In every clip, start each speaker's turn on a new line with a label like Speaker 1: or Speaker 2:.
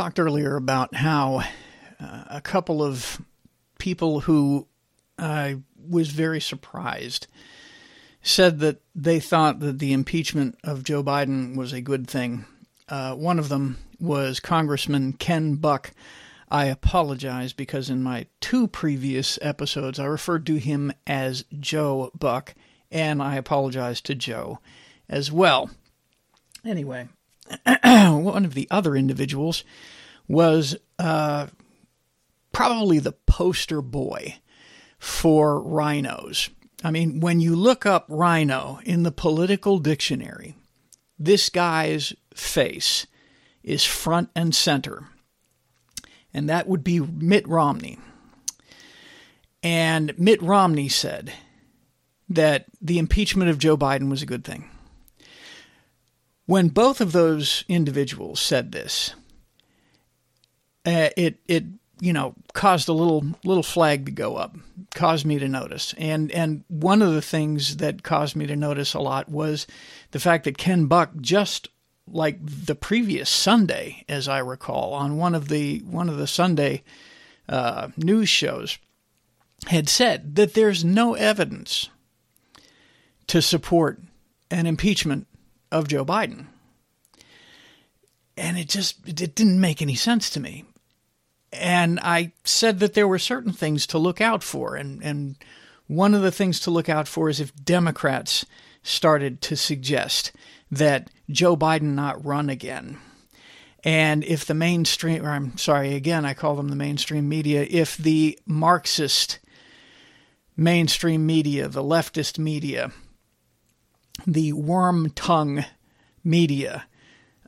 Speaker 1: talked earlier about how uh, a couple of people who I was very surprised said that they thought that the impeachment of Joe Biden was a good thing. Uh, one of them was Congressman Ken Buck. I apologize because in my two previous episodes I referred to him as Joe Buck, and I apologize to Joe as well. Anyway, one of the other individuals was uh, probably the poster boy for rhinos. I mean, when you look up rhino in the political dictionary, this guy's face is front and center. And that would be Mitt Romney. And Mitt Romney said that the impeachment of Joe Biden was a good thing. When both of those individuals said this, uh, it it you know caused a little little flag to go up, caused me to notice. And and one of the things that caused me to notice a lot was the fact that Ken Buck just like the previous Sunday, as I recall, on one of the one of the Sunday uh, news shows, had said that there's no evidence to support an impeachment of Joe Biden, and it just it didn't make any sense to me. And I said that there were certain things to look out for, and and one of the things to look out for is if Democrats started to suggest that Joe Biden not run again. And if the mainstream, or I'm sorry, again, I call them the mainstream media, if the Marxist mainstream media, the leftist media, the worm tongue media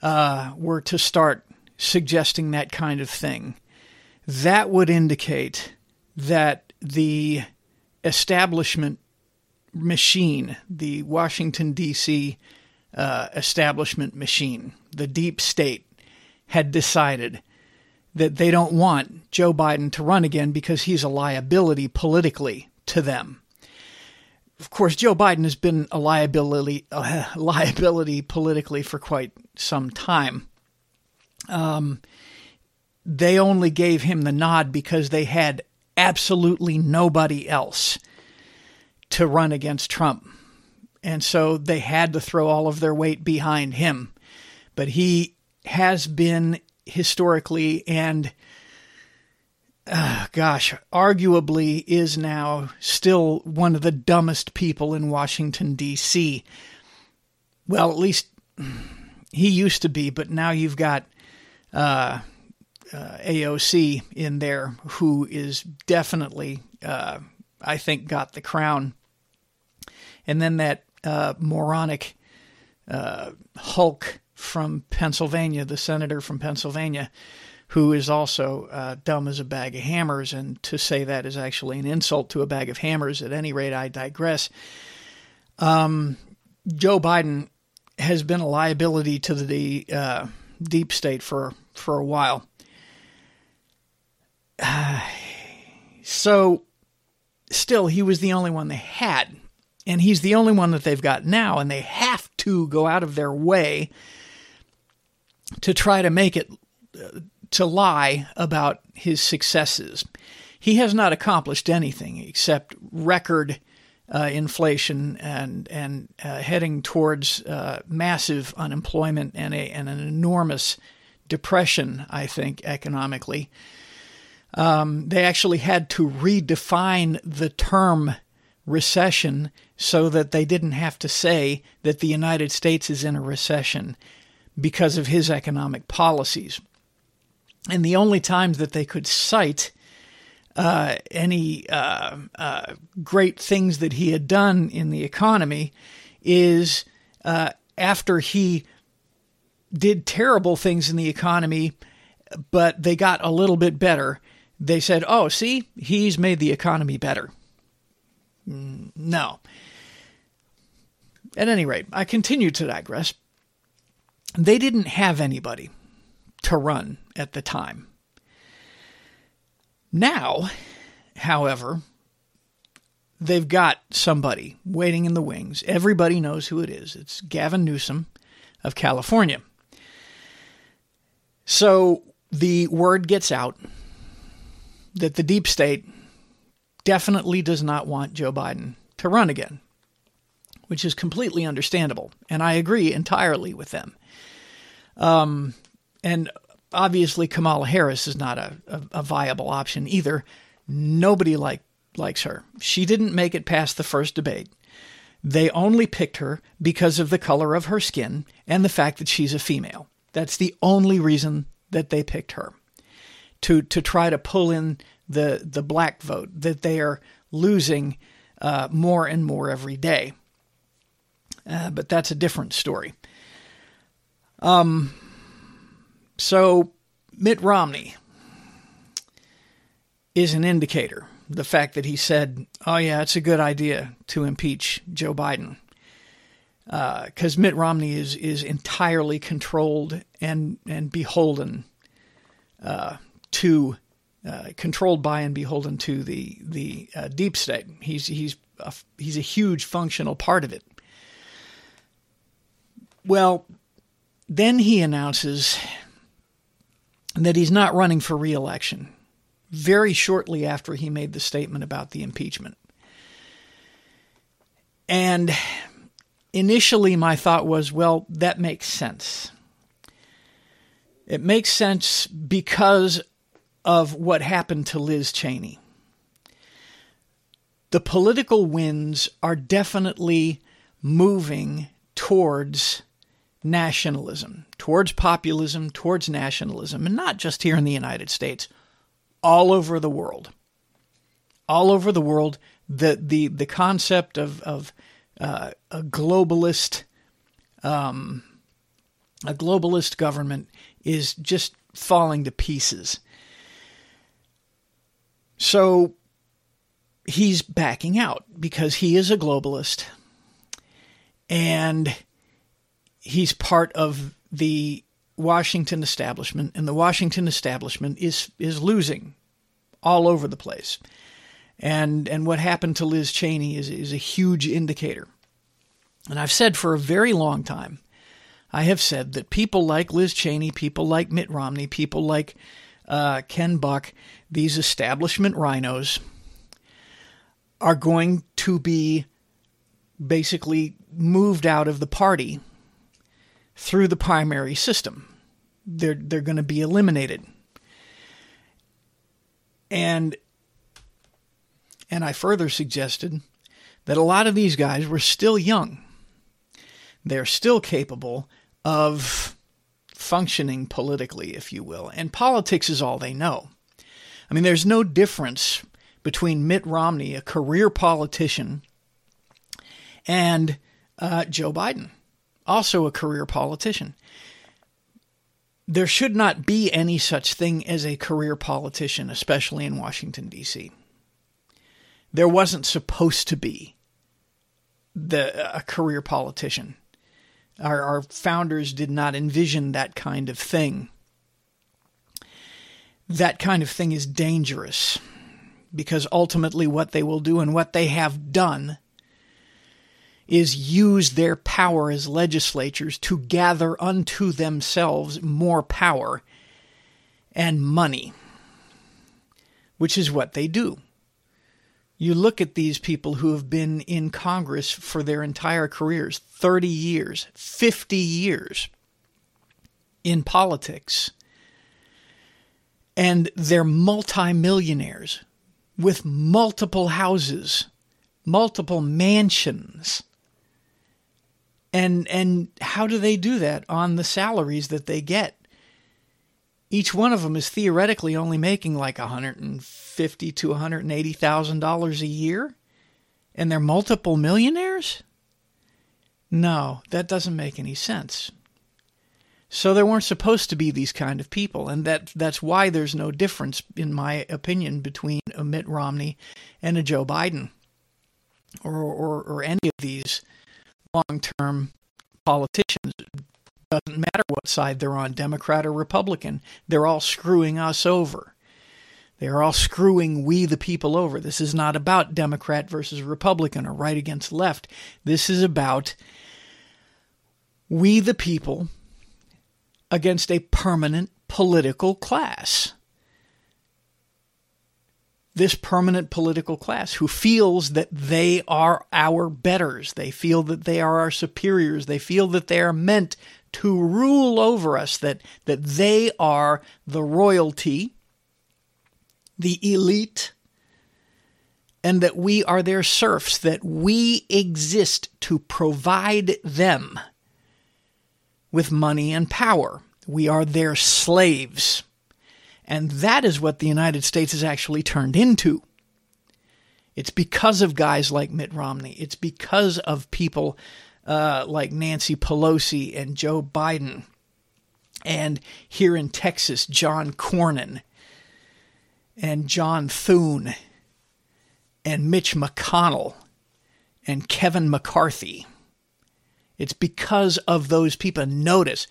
Speaker 1: uh, were to start suggesting that kind of thing, that would indicate that the establishment machine, the Washington, D.C. Uh, establishment machine, the deep state, had decided that they don't want Joe Biden to run again because he's a liability politically to them. Of course, Joe Biden has been a liability, uh, liability politically for quite some time. Um, they only gave him the nod because they had absolutely nobody else to run against Trump. And so they had to throw all of their weight behind him. But he has been historically and, uh, gosh, arguably is now still one of the dumbest people in Washington, D.C. Well, at least he used to be, but now you've got uh, uh, AOC in there who is definitely, uh, I think, got the crown and then that uh, moronic uh, Hulk from Pennsylvania, the senator from Pennsylvania, who is also uh, dumb as a bag of hammers. And to say that is actually an insult to a bag of hammers. At any rate, I digress. Um, Joe Biden has been a liability to the uh, deep state for for a while. so, still, he was the only one they had and he's the only one that they've got now, and they have to go out of their way to try to make it uh, to lie about his successes. He has not accomplished anything except record uh, inflation and and uh, heading towards uh, massive unemployment and a and an enormous depression. I think economically, um, they actually had to redefine the term recession so that they didn't have to say that the United States is in a recession because of his economic policies. And the only times that they could cite uh, any uh, uh, great things that he had done in the economy is uh, after he did terrible things in the economy, but they got a little bit better. They said, oh, see, he's made the economy better. Mm, no. At any rate, I continue to digress. They didn't have anybody to run at the time. Now, however, they've got somebody waiting in the wings. Everybody knows who it is. It's Gavin Newsom of California. So the word gets out that the deep state definitely does not want Joe Biden to run again, which is completely understandable. And I agree entirely with them. Um, and obviously, Kamala Harris is not a, a, a viable option either. Nobody like, likes her. She didn't make it past the first debate. They only picked her because of the color of her skin and the fact that she's a female. That's the only reason that they picked her to to try to pull in the the black vote that they are losing uh, more and more every day. Uh, but that's a different story. Um, so Mitt Romney is an indicator. The fact that he said, "Oh yeah, it's a good idea to impeach Joe Biden," because uh, Mitt Romney is is entirely controlled and and beholden uh, to uh, controlled by and beholden to the the uh, deep state. He's he's a, he's a huge functional part of it. Well, then he announces that he's not running for reelection. Very shortly after he made the statement about the impeachment, and initially my thought was, well, that makes sense. It makes sense because of what happened to Liz Cheney. The political winds are definitely moving towards nationalism, towards populism, towards nationalism, and not just here in the United States, all over the world. All over the world, the the the concept of of uh, a globalist um, a globalist government is just falling to pieces. So he's backing out because he is a globalist and he's part of the Washington establishment and the Washington establishment is is losing all over the place. And and what happened to Liz Cheney is is a huge indicator. And I've said for a very long time I have said that people like Liz Cheney, people like Mitt Romney, people like uh, Ken Buck, these establishment rhinos, are going to be basically moved out of the party through the primary system. They're they're going to be eliminated. And and I further suggested that a lot of these guys were still young. They're still capable of functioning politically, if you will. And politics is all they know. I mean, there's no difference between Mitt Romney, a career politician, and uh, Joe Biden, also a career politician. There should not be any such thing as a career politician, especially in Washington, D.C. There wasn't supposed to be the, a career politician. Our, our founders did not envision that kind of thing. That kind of thing is dangerous because ultimately what they will do and what they have done is use their power as legislatures to gather unto themselves more power and money, which is what they do you look at these people who have been in Congress for their entire careers 30 years, 50 years in politics, and they're multimillionaires with multiple houses, multiple mansions. And and how do they do that on the salaries that they get? each one of them is theoretically only making like 150 to 180 thousand dollars a year. And they're multiple millionaires? No that doesn't make any sense. So there weren't supposed to be these kind of people. And that that's why there's no difference in my opinion between a Mitt Romney and a Joe Biden or or, or any of these long-term politicians doesn't matter what side they're on, Democrat or Republican. They're all screwing us over. They're all screwing we the people over. This is not about Democrat versus Republican or right against left. This is about we the people against a permanent political class. This permanent political class who feels that they are our betters. They feel that they are our superiors. They feel that they are meant to rule over us, that, that they are the royalty, the elite, and that we are their serfs, that we exist to provide them with money and power. We are their slaves. And that is what the United States has actually turned into. It's because of guys like Mitt Romney. It's because of people uh, like Nancy Pelosi and Joe Biden. And here in Texas, John Cornyn and John Thune and Mitch McConnell and Kevin McCarthy. It's because of those people. Notice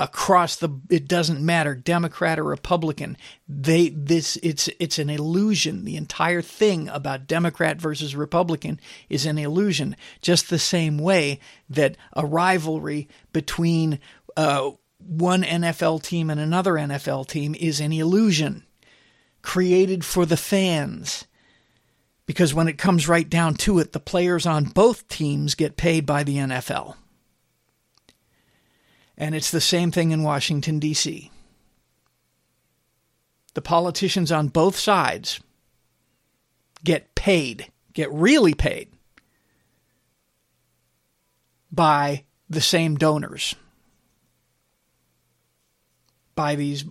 Speaker 1: across the it doesn't matter democrat or republican they this it's it's an illusion. The entire thing about democrat versus republican is an illusion. Just the same way that a rivalry between uh, one NFL team and another NFL team is an illusion created for the fans. Because when it comes right down to it, the players on both teams get paid by the NFL. And it's the same thing in Washington, D.C. The politicians on both sides get paid, get really paid by the same donors, by these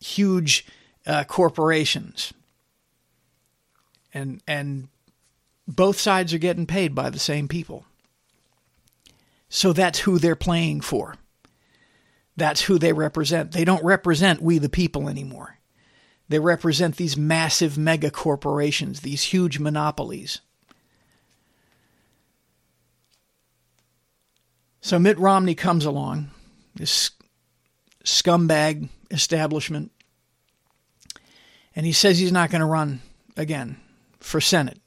Speaker 1: huge uh, corporations and and both sides are getting paid by the same people. So that's who they're playing for. That's who they represent. They don't represent we the people anymore. They represent these massive mega corporations, these huge monopolies. So Mitt Romney comes along, this scumbag establishment, and he says he's not going to run again for Senate.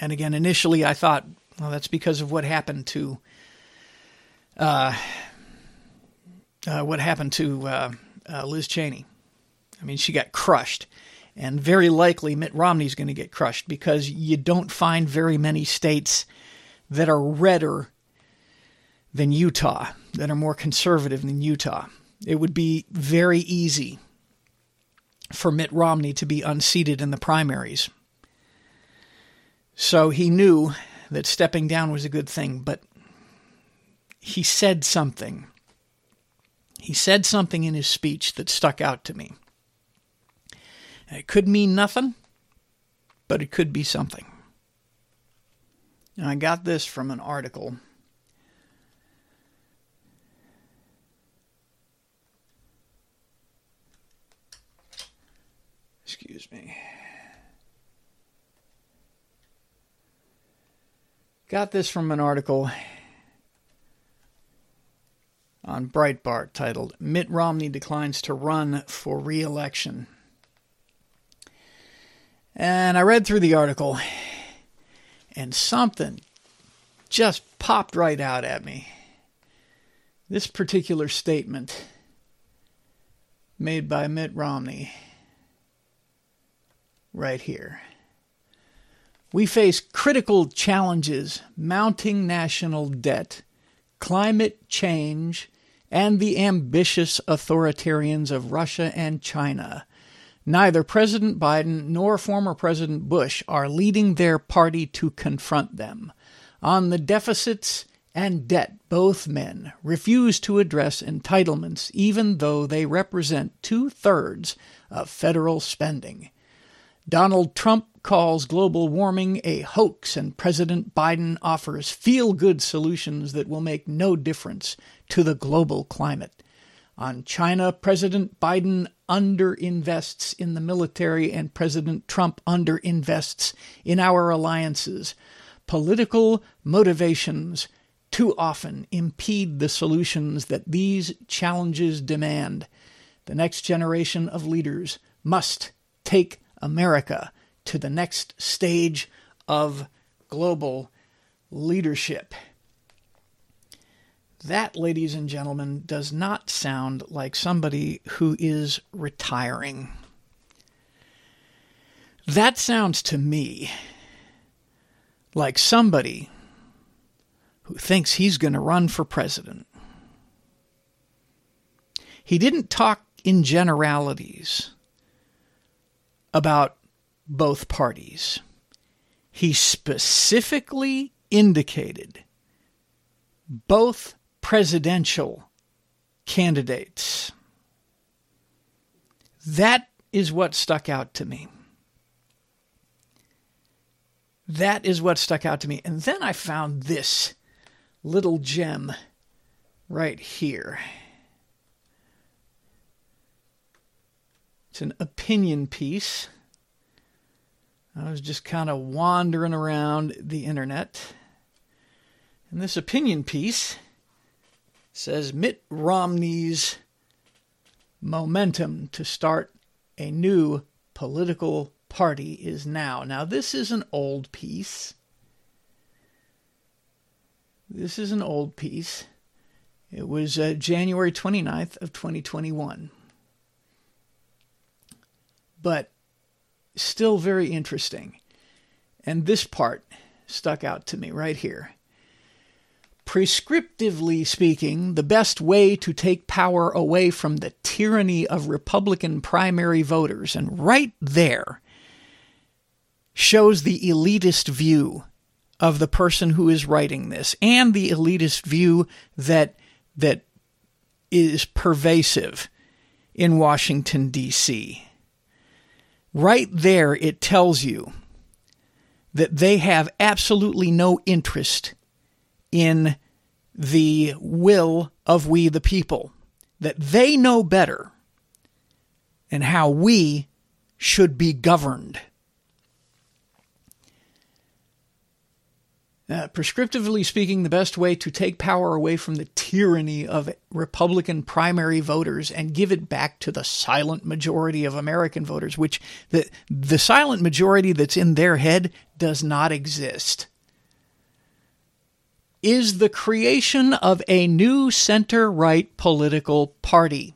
Speaker 1: And again, initially I thought, well, that's because of what happened to uh, uh, what happened to uh, uh Liz Cheney. I mean, she got crushed. And very likely Mitt Romney's going to get crushed because you don't find very many states that are redder than Utah, that are more conservative than Utah. It would be very easy for Mitt Romney to be unseated in the primaries so he knew that stepping down was a good thing, but he said something. He said something in his speech that stuck out to me. It could mean nothing, but it could be something. And I got this from an article. Excuse me. Got this from an article on Breitbart titled Mitt Romney Declines to Run for Re Election. And I read through the article, and something just popped right out at me. This particular statement made by Mitt Romney right here. We face critical challenges mounting national debt, climate change, and the ambitious authoritarians of Russia and China. Neither President Biden nor former President Bush are leading their party to confront them. On the deficits and debt, both men refuse to address entitlements, even though they represent two thirds of federal spending. Donald Trump calls global warming a hoax, and President Biden offers feel good solutions that will make no difference to the global climate. On China, President Biden underinvests in the military, and President Trump underinvests in our alliances. Political motivations too often impede the solutions that these challenges demand. The next generation of leaders must take America to the next stage of global leadership. That, ladies and gentlemen, does not sound like somebody who is retiring. That sounds to me like somebody who thinks he's going to run for president. He didn't talk in generalities about both parties. He specifically indicated both presidential candidates. That is what stuck out to me. That is what stuck out to me. And then I found this little gem right here. It's an opinion piece. I was just kind of wandering around the internet. And this opinion piece says Mitt Romney's momentum to start a new political party is now. Now, this is an old piece. This is an old piece. It was uh, January 29th of 2021. But still very interesting. And this part stuck out to me right here. Prescriptively speaking, the best way to take power away from the tyranny of Republican primary voters, and right there shows the elitist view of the person who is writing this and the elitist view that that is pervasive in Washington D.C. Right there it tells you that they have absolutely no interest in the will of we the people, that they know better and how we should be governed. Uh, prescriptively speaking, the best way to take power away from the tyranny of Republican primary voters and give it back to the silent majority of American voters, which the, the silent majority that's in their head does not exist, is the creation of a new center right political party.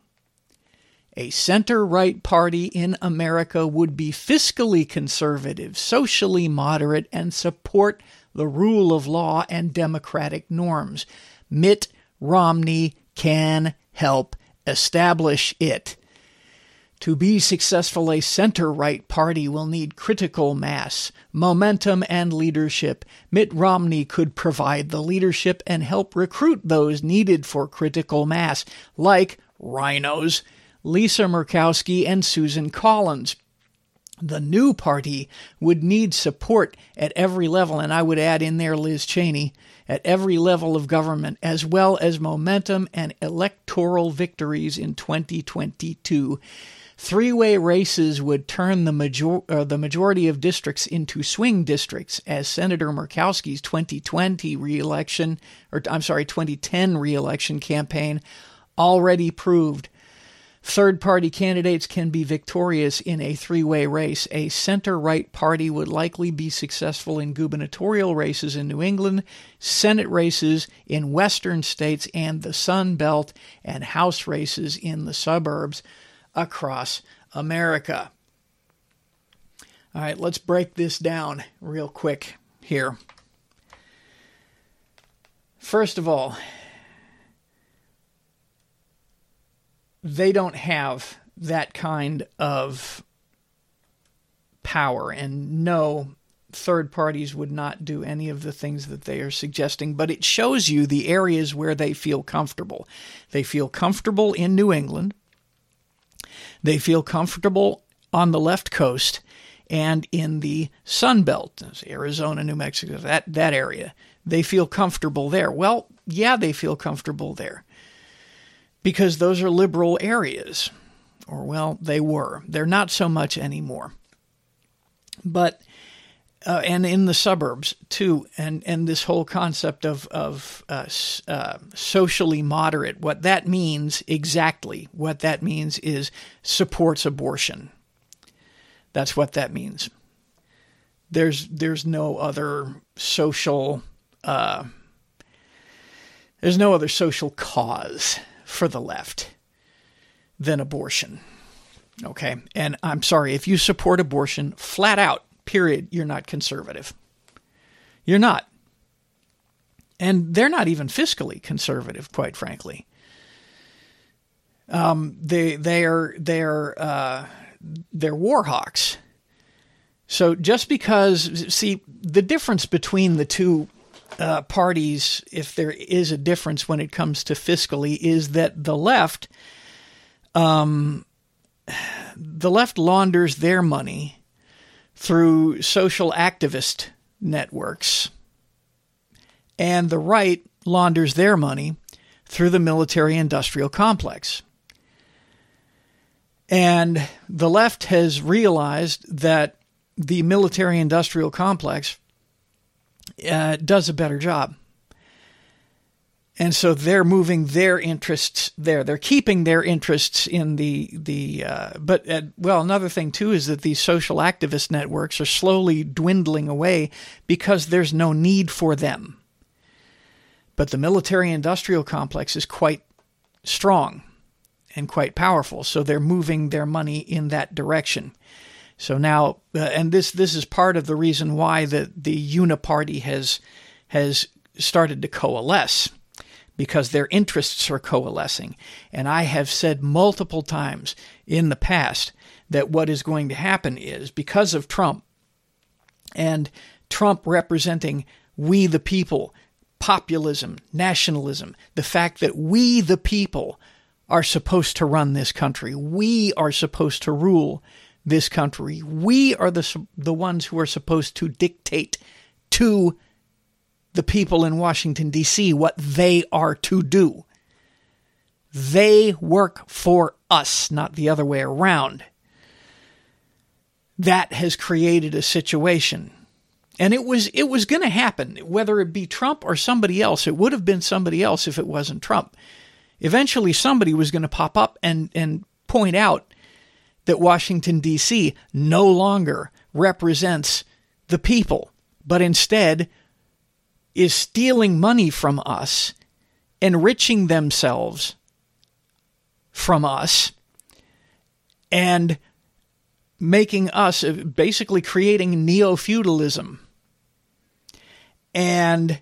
Speaker 1: A center right party in America would be fiscally conservative, socially moderate, and support the rule of law and democratic norms. Mitt Romney can help establish it. To be successful, a center right party will need critical mass, momentum, and leadership. Mitt Romney could provide the leadership and help recruit those needed for critical mass, like rhinos, Lisa Murkowski, and Susan Collins. The new party would need support at every level, and I would add in there Liz Cheney, at every level of government, as well as momentum and electoral victories in 2022. Three way races would turn the, major- uh, the majority of districts into swing districts, as Senator Murkowski's 2020 reelection, or I'm sorry, 2010 reelection campaign already proved. Third party candidates can be victorious in a three way race. A center right party would likely be successful in gubernatorial races in New England, Senate races in western states and the Sun Belt, and House races in the suburbs across America. All right, let's break this down real quick here. First of all, they don't have that kind of power. And no, third parties would not do any of the things that they are suggesting, but it shows you the areas where they feel comfortable. They feel comfortable in New England, they feel comfortable on the left coast and in the Sun Belt, Arizona, New Mexico, that, that area. They feel comfortable there. Well, yeah, they feel comfortable there because those are liberal areas. Or, well, they were. They're not so much anymore. But, uh, and in the suburbs too, and, and this whole concept of, of uh, uh, socially moderate, what that means exactly, what that means is supports abortion. That's what that means. There's, there's no other social uh, There's no other social cause for the left than abortion. Okay. And I'm sorry, if you support abortion flat out, period, you're not conservative. You're not. And they're not even fiscally conservative, quite frankly. Um, they they are they're uh, they're war hawks. So just because see the difference between the two uh, parties, if there is a difference when it comes to fiscally, is that the left, um, the left launders their money through social activist networks, and the right launders their money through the military industrial complex. And the left has realized that the military industrial complex uh, does a better job. And so they're moving their interests there. They're keeping their interests in the the. Uh, but uh, well, another thing too is that these social activist networks are slowly dwindling away because there's no need for them. But the military-industrial complex is quite strong and quite powerful, so they're moving their money in that direction. So now, uh, and this this is part of the reason why the the Uniparty has has started to coalesce because their interests are coalescing. And I have said multiple times in the past that what is going to happen is because of Trump and Trump representing we the people, populism, nationalism, the fact that we the people are supposed to run this country, we are supposed to rule this country. We are the, the ones who are supposed to dictate to the people in Washington, D.C., what they are to do. They work for us, not the other way around. That has created a situation. And it was it was going to happen whether it be Trump or somebody else. It would have been somebody else if it wasn't Trump. Eventually somebody was going to pop up and and point out that Washington, D.C. no longer represents the people, but instead is stealing money from us, enriching themselves from us, and making us uh, basically creating neo feudalism. And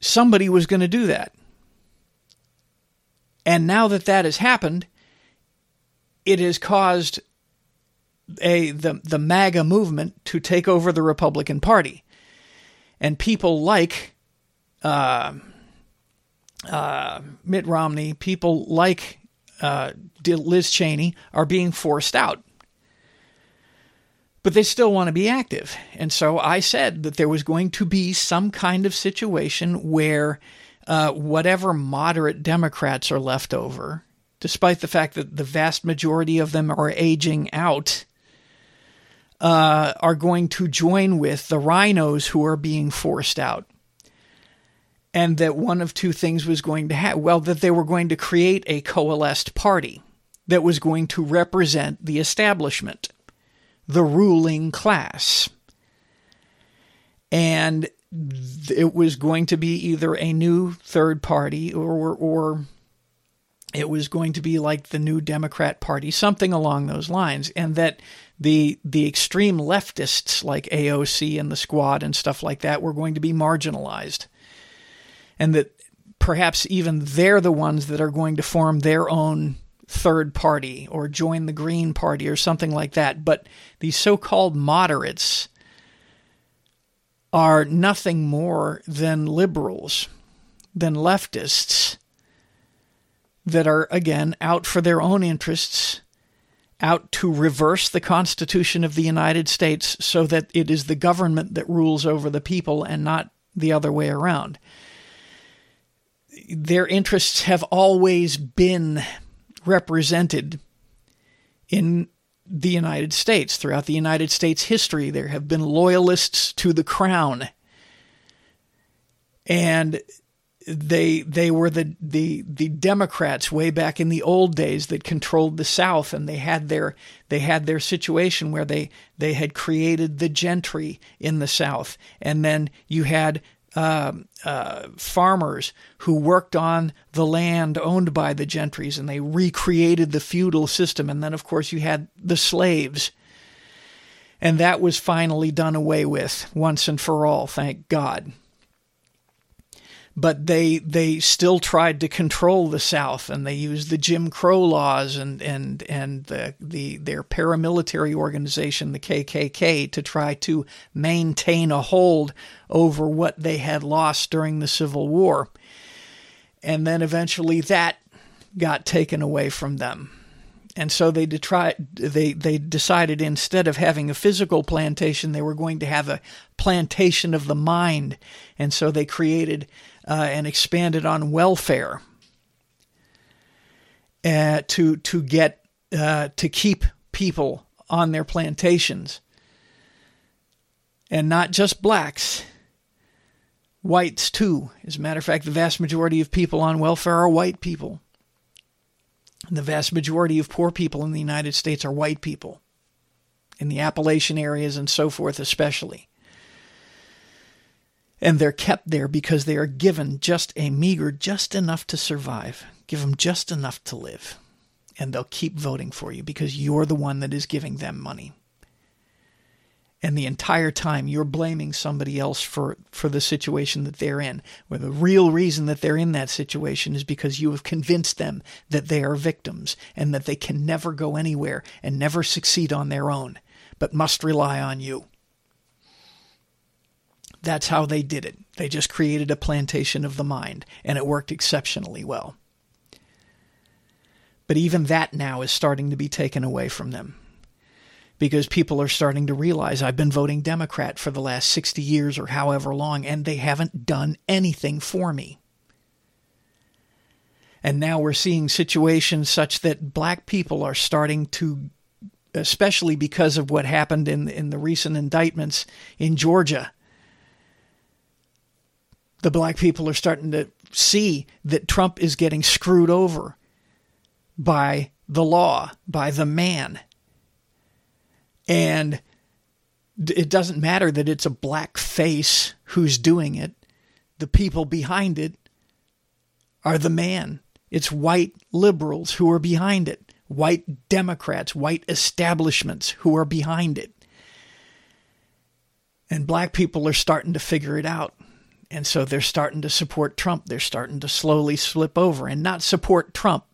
Speaker 1: somebody was going to do that. And now that that has happened, it has caused a the the MAGA movement to take over the Republican Party, and people like uh, uh, Mitt Romney, people like uh, Liz Cheney are being forced out. But they still want to be active. And so I said that there was going to be some kind of situation where uh, whatever moderate Democrats are left over despite the fact that the vast majority of them are aging out, uh, are going to join with the rhinos who are being forced out. And that one of two things was going to happen. Well, that they were going to create a coalesced party that was going to represent the establishment, the ruling class. And it was going to be either a new third party or, or it was going to be like the new Democrat Party, something along those lines, and that the the extreme leftists like AOC and the Squad and stuff like that were going to be marginalized, and that perhaps even they're the ones that are going to form their own third party or join the Green Party or something like that. But these so-called moderates are nothing more than liberals, than leftists that are, again, out for their own interests, out to reverse the Constitution of the United States so that it is the government that rules over the people and not the other way around. Their interests have always been represented in the United States. Throughout the United States history, there have been loyalists to the crown. And they they were the, the the Democrats way back in the old days that controlled the South, and they had their they had their situation where they they had created the gentry in the South, and then you had uh, uh, farmers who worked on the land owned by the gentries and they recreated the feudal system. And then, of course, you had the slaves. And that was finally done away with once and for all, thank God but they they still tried to control the South, and they used the Jim Crow laws and and and the, the their paramilitary organization, the KKK, to try to maintain a hold over what they had lost during the Civil War, and then eventually that got taken away from them. And so they, detri- they, they decided instead of having a physical plantation, they were going to have a plantation of the mind. And so they created uh, and expanded on welfare uh, to to get uh, to keep people on their plantations, and not just blacks, whites too. As a matter of fact, the vast majority of people on welfare are white people. The vast majority of poor people in the United States are white people, in the Appalachian areas and so forth, especially and they're kept there because they are given just a meager, just enough to survive. Give them just enough to live. And they'll keep voting for you because you're the one that is giving them money. And the entire time you're blaming somebody else for, for the situation that they're in, where the real reason that they're in that situation is because you have convinced them that they are victims and that they can never go anywhere and never succeed on their own, but must rely on you. That's how they did it. They just created a plantation of the mind, and it worked exceptionally well. But even that now is starting to be taken away from them because people are starting to realize I've been voting Democrat for the last 60 years or however long, and they haven't done anything for me. And now we're seeing situations such that black people are starting to, especially because of what happened in, in the recent indictments in Georgia, the black people are starting to see that Trump is getting screwed over by the law, by the man. And it doesn't matter that it's a black face who's doing it. The people behind it are the man. It's white liberals who are behind it, white Democrats, white establishments who are behind it. And black people are starting to figure it out. And so they're starting to support Trump. They're starting to slowly slip over and not support Trump.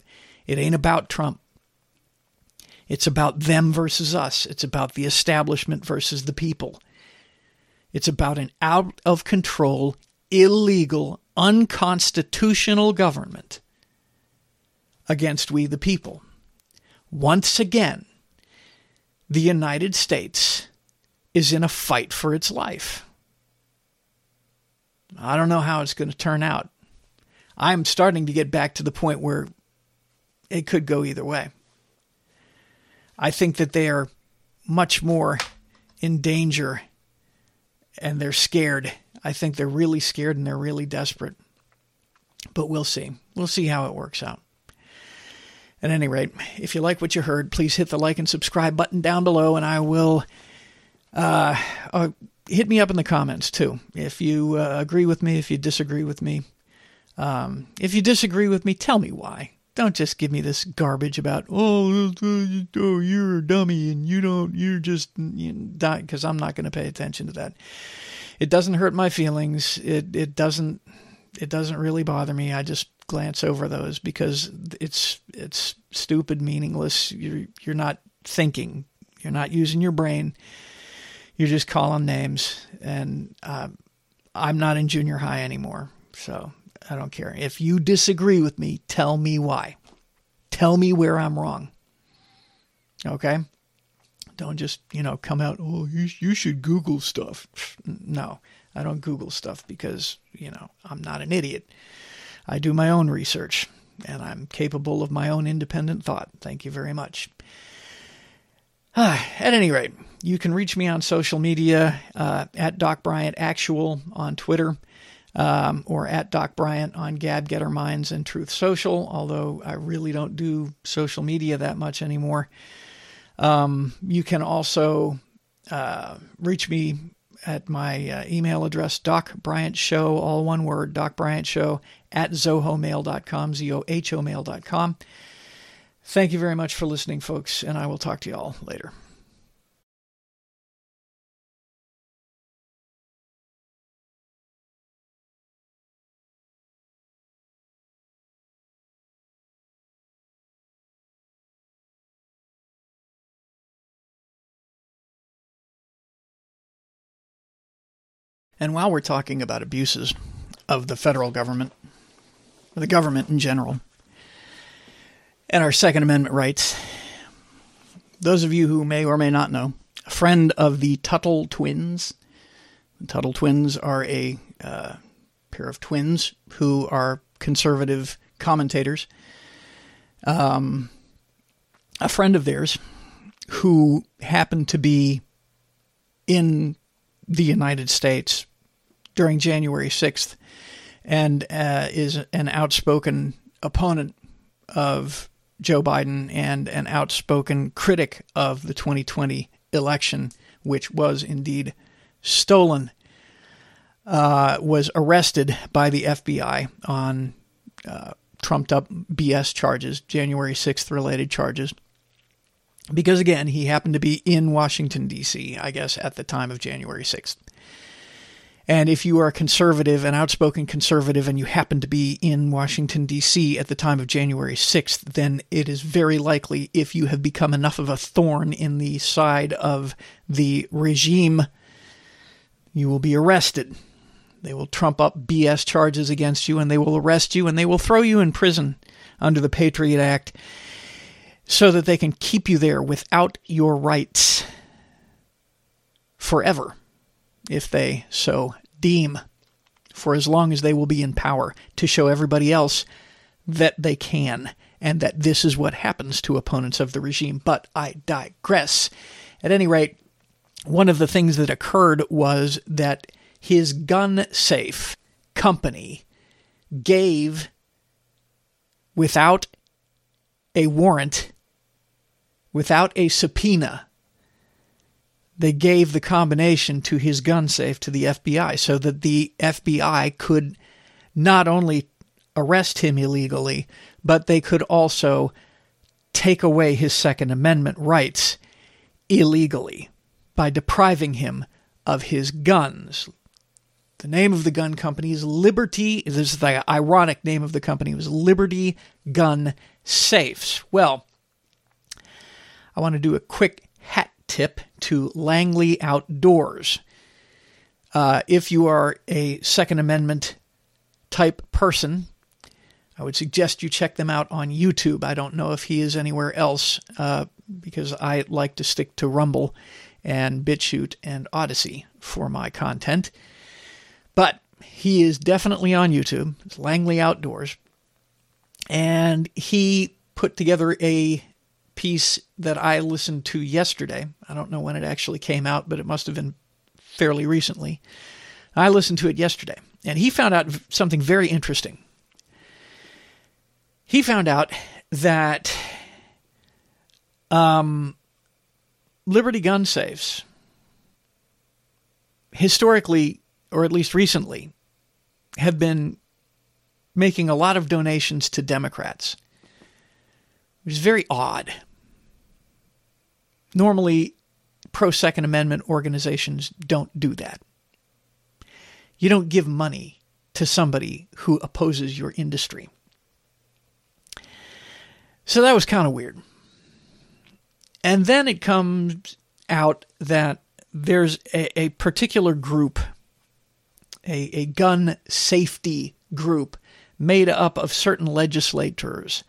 Speaker 1: It ain't about Trump. It's about them versus us. It's about the establishment versus the people. It's about an out of control, illegal, unconstitutional government against we the people. Once again, the United States is in a fight for its life. I don't know how it's going to turn out. I'm starting to get back to the point where it could go either way. I think that they are much more in danger and they're scared. I think they're really scared and they're really desperate. But we'll see. We'll see how it works out. At any rate, if you like what you heard, please hit the like and subscribe button down below, and I will uh, uh, hit me up in the comments too. If you uh, agree with me, if you disagree with me. Um, if you disagree with me, tell me why. Don't just give me this garbage about oh, oh you're a dummy and you don't you're just because I'm not going to pay attention to that. It doesn't hurt my feelings. It it doesn't it doesn't really bother me. I just glance over those because it's it's stupid, meaningless. You're you're not thinking. You're not using your brain you're just calling names. And uh, I'm not in junior high anymore. So I don't care. If you disagree with me, tell me why. Tell me where I'm wrong. Okay? Don't just, you know, come out, oh, you, you should Google stuff. No, I don't Google stuff because, you know, I'm not an idiot. I do my own research and I'm capable of my own independent thought. Thank you very much. At any rate, you can reach me on social media uh, at Doc Bryant Actual on Twitter. Um, or at Doc Bryant on Gab Gettr Minds and Truth Social, although I really don't do social media that much anymore. Um, you can also uh, reach me at my uh, email address, Doc Bryant Show, all one word, Doc Bryant Show at zohomail.com, Z-O-H-O mail.com. Thank you very much for listening, folks, and I will talk to you all later. And while we're talking about abuses of the federal government, the government in general, and our Second Amendment rights, those of you who may or may not know, a friend of the Tuttle twins, the Tuttle twins are a uh, pair of twins who are conservative commentators. Um, a friend of theirs who happened to be in the United States during January 6th and uh, is an outspoken opponent of Joe Biden and an outspoken critic of the 2020 election, which was indeed stolen, uh, was arrested by the FBI on uh, trumped up BS charges, January 6th related charges. Because again, he happened to be in Washington, D.C., I guess, at the time of January 6th. And if you are a conservative, an outspoken conservative, and you happen to be in Washington, D.C. at the time of January 6th, then it is very likely, if you have become enough of a thorn in the side of the regime, you will be arrested. They will trump up BS charges against you, and they will arrest you, and they will throw you in prison under the Patriot Act so that they can keep you there without your rights forever if they so deem, for as long as they will be in power, to show everybody else that they can and that this is what happens to opponents of the regime. But I digress. At any rate, one of the things that occurred was that his gun safe company gave, without a warrant, without a subpoena, they gave the combination to his gun safe to the FBI so that the FBI could not only arrest him illegally, but they could also take away his Second Amendment rights illegally by depriving him of his guns. The name of the gun company is Liberty. This is the ironic name of the company. Was Liberty Gun Safes. Well, I want to do a quick hat tip to Langley Outdoors. Uh, if you are a Second Amendment type person, I would suggest you check them out on YouTube. I don't know if he is anywhere else uh, because I like to stick to Rumble and BitChute and Odysee for my content. But he is definitely on YouTube. It's Langley Outdoors. And he put together a piece that I listened to yesterday. I don't know when it actually came out, but it must have been fairly recently. I listened to it yesterday, and he found out something very interesting. He found out that um, Liberty gun safes, historically, or at least recently, have been making a lot of donations to Democrats, which is very odd. Normally, pro Second Amendment organizations don't do that. You don't give money to somebody who opposes your industry. So that was kind of weird. And then it comes out that there's a, a particular group, a, a gun safety group made up of certain legislators.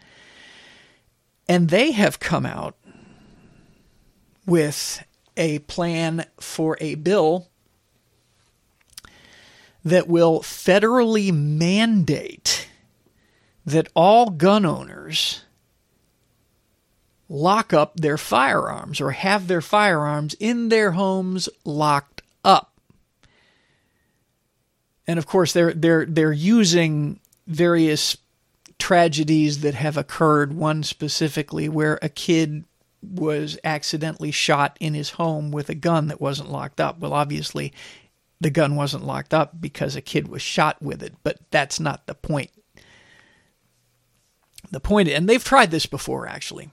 Speaker 1: And they have come out with a plan for a bill that will federally mandate that all gun owners lock up their firearms or have their firearms in their homes locked up. And of course they're they're they're using various tragedies that have occurred one specifically where a kid was accidentally shot in his home with a gun that wasn't locked up. Well, obviously, the gun wasn't locked up because a kid was shot with it, but that's not the point. The point, and they've tried this before actually,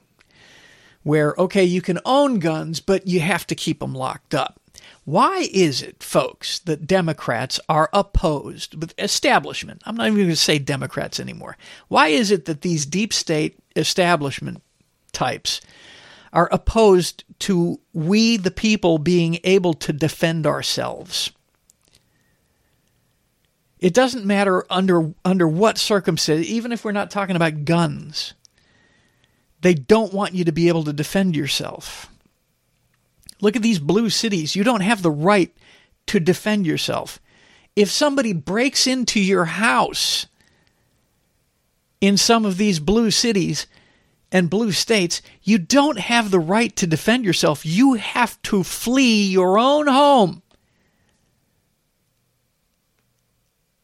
Speaker 1: where, okay, you can own guns, but you have to keep them locked up. Why is it, folks, that Democrats are opposed with establishment? I'm not even going to say Democrats anymore. Why is it that these deep state establishment types are opposed to we, the people, being able to defend ourselves? It doesn't matter under under what circumstance, even if we're not talking about guns. They don't want you to be able to defend yourself. Look at these blue cities. You don't have the right to defend yourself. If somebody breaks into your house in some of these blue cities and blue states, you don't have the right to defend yourself. You have to flee your own home.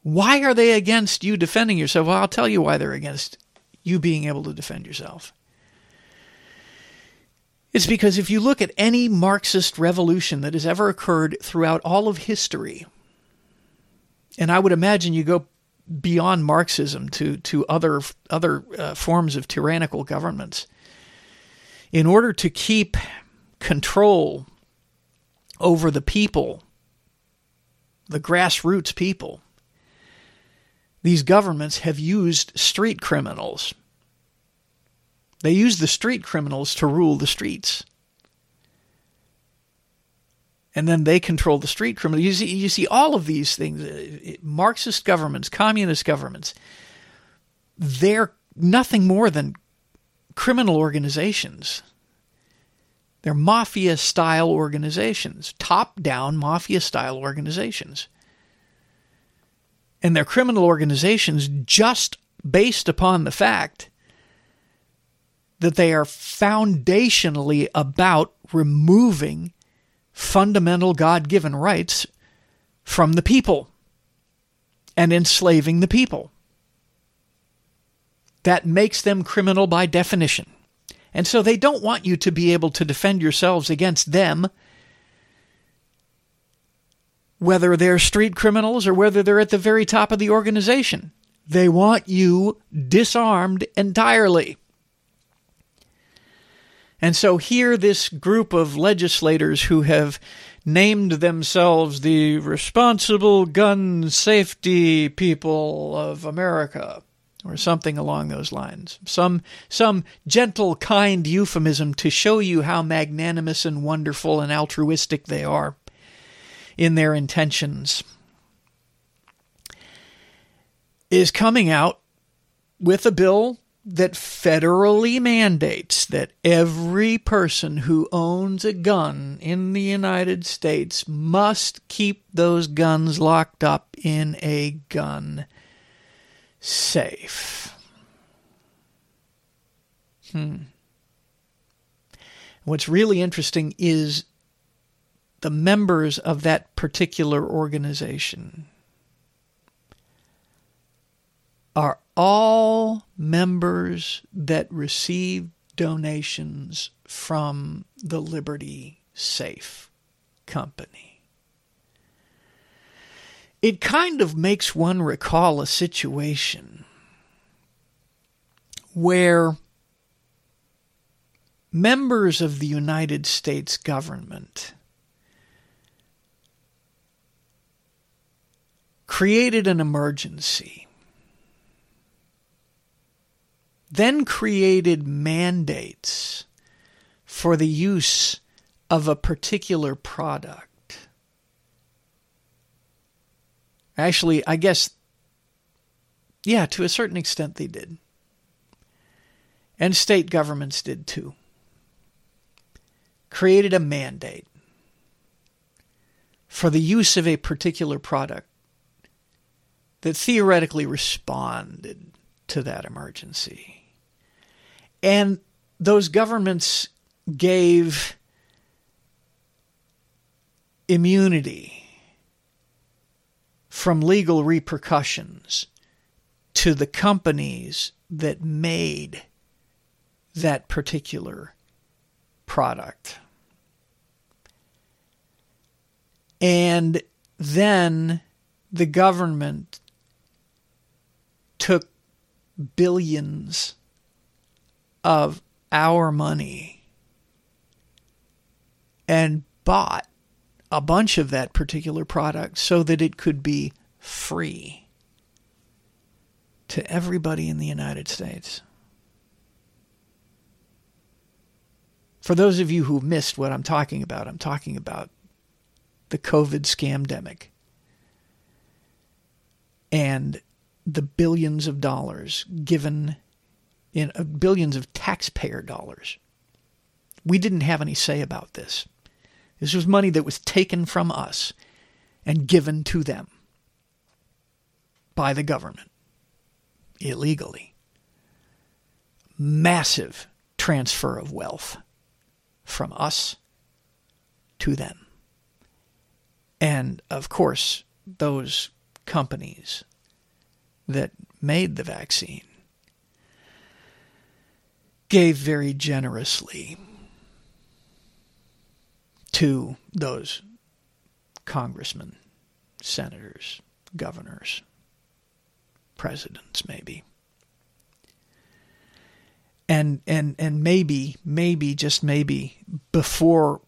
Speaker 1: Why are they against you defending yourself? Well, I'll tell you why they're against you being able to defend yourself. It's because if you look at any Marxist revolution that has ever occurred throughout all of history, and I would imagine you go beyond Marxism to, to other, other uh, forms of tyrannical governments, in order to keep control over the people, the grassroots people, these governments have used street criminals. They use the street criminals to rule the streets. And then they control the street criminals. You see, you see all of these things uh, Marxist governments, communist governments, they're nothing more than criminal organizations. They're mafia style organizations, top down mafia style organizations and they're criminal organizations just based upon the fact that they are foundationally about removing fundamental God given rights from the people and enslaving the people. That makes them criminal by definition. And so they don't want you to be able to defend yourselves against them whether they're street criminals or whether they're at the very top of the organization. They want you disarmed entirely. And so here, this group of legislators who have named themselves the responsible gun safety people of America, or something along those lines. Some, some gentle, kind euphemism to show you how magnanimous and wonderful and altruistic they are in their intentions, is coming out with a bill that federally mandates that every person who owns a gun in the United States must keep those guns locked up in a gun safe. Hmm. What's really interesting is the members of that particular organization are all members that receive donations from the Liberty Safe Company. It kind of makes one recall a situation where members of the United States government created an emergency, then created mandates for the use of a particular product. Actually, I guess, yeah, to a certain extent they did. And state governments did too. Created a mandate for the use of a particular product that theoretically responded to that emergency. And those governments gave immunity from legal repercussions to the companies that made that particular product. And then the government took billions of our money and bought a bunch of that particular product so that it could be free to everybody in the United States. For those of you who missed what I'm talking about, I'm talking about the COVID scamdemic and the billions of dollars given in uh, billions of taxpayer dollars. We didn't have any say about this. This was money that was taken from us and given to them by the government illegally. Massive transfer of wealth from us to them. And of course, those companies that made the vaccine gave very generously to those congressmen, senators, governors, presidents, maybe. And and and maybe, maybe, just maybe, before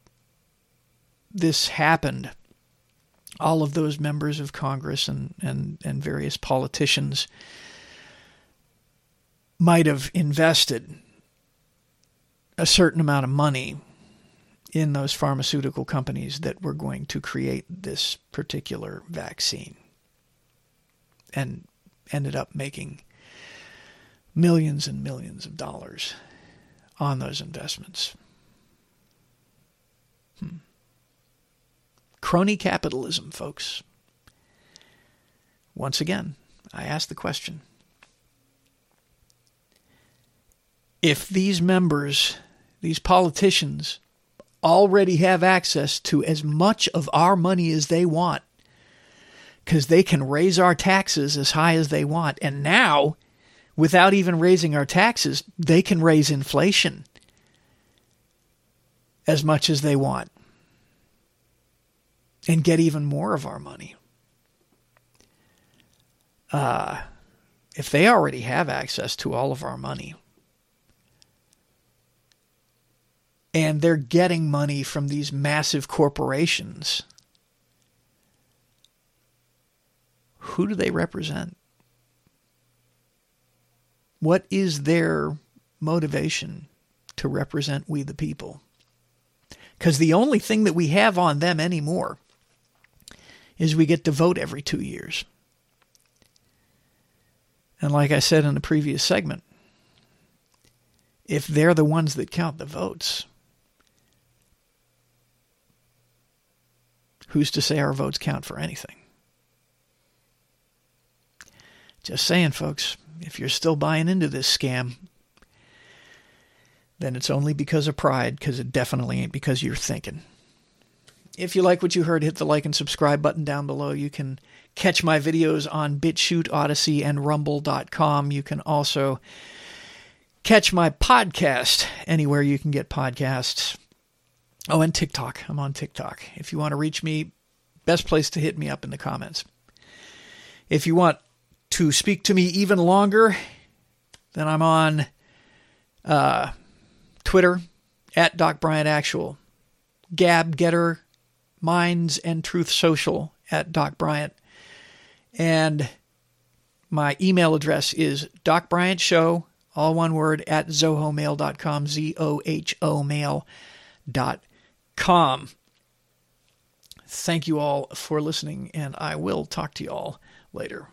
Speaker 1: this happened, all of those members of Congress and, and, and various politicians might have invested a certain amount of money in those pharmaceutical companies that were going to create this particular vaccine and ended up making millions and millions of dollars on those investments. Hmm. Crony capitalism, folks. Once again, I ask the question if these members, these politicians, already have access to as much of our money as they want because they can raise our taxes as high as they want. And now, without even raising our taxes, they can raise inflation as much as they want and get even more of our money. Uh, if they already have access to all of our money, and they're getting money from these massive corporations. Who do they represent? What is their motivation to represent we the people? Because the only thing that we have on them anymore is we get to vote every two years. And like I said in the previous segment, if they're the ones that count the votes, who's to say our votes count for anything? Just saying, folks, if you're still buying into this scam, then it's only because of pride, because it definitely ain't because you're thinking. If you like what you heard, hit the like and subscribe button down below. You can catch my videos on BitChute, Odysee, and Rumble.com. You can also catch my podcast anywhere you can get podcasts. Oh, and TikTok. I'm on TikTok. If you want to reach me, best place to hit me up in the comments. If you want to speak to me even longer, then I'm on uh, Twitter at Doc Bryant Actual, Gab, Gettr, Minds, and Truth Social at Doc Bryant. And my email address is Doc Bryant Show, all one word, at zohomail.com, Z O H O mail.com com. Thank you all for listening, and I will talk to you all later.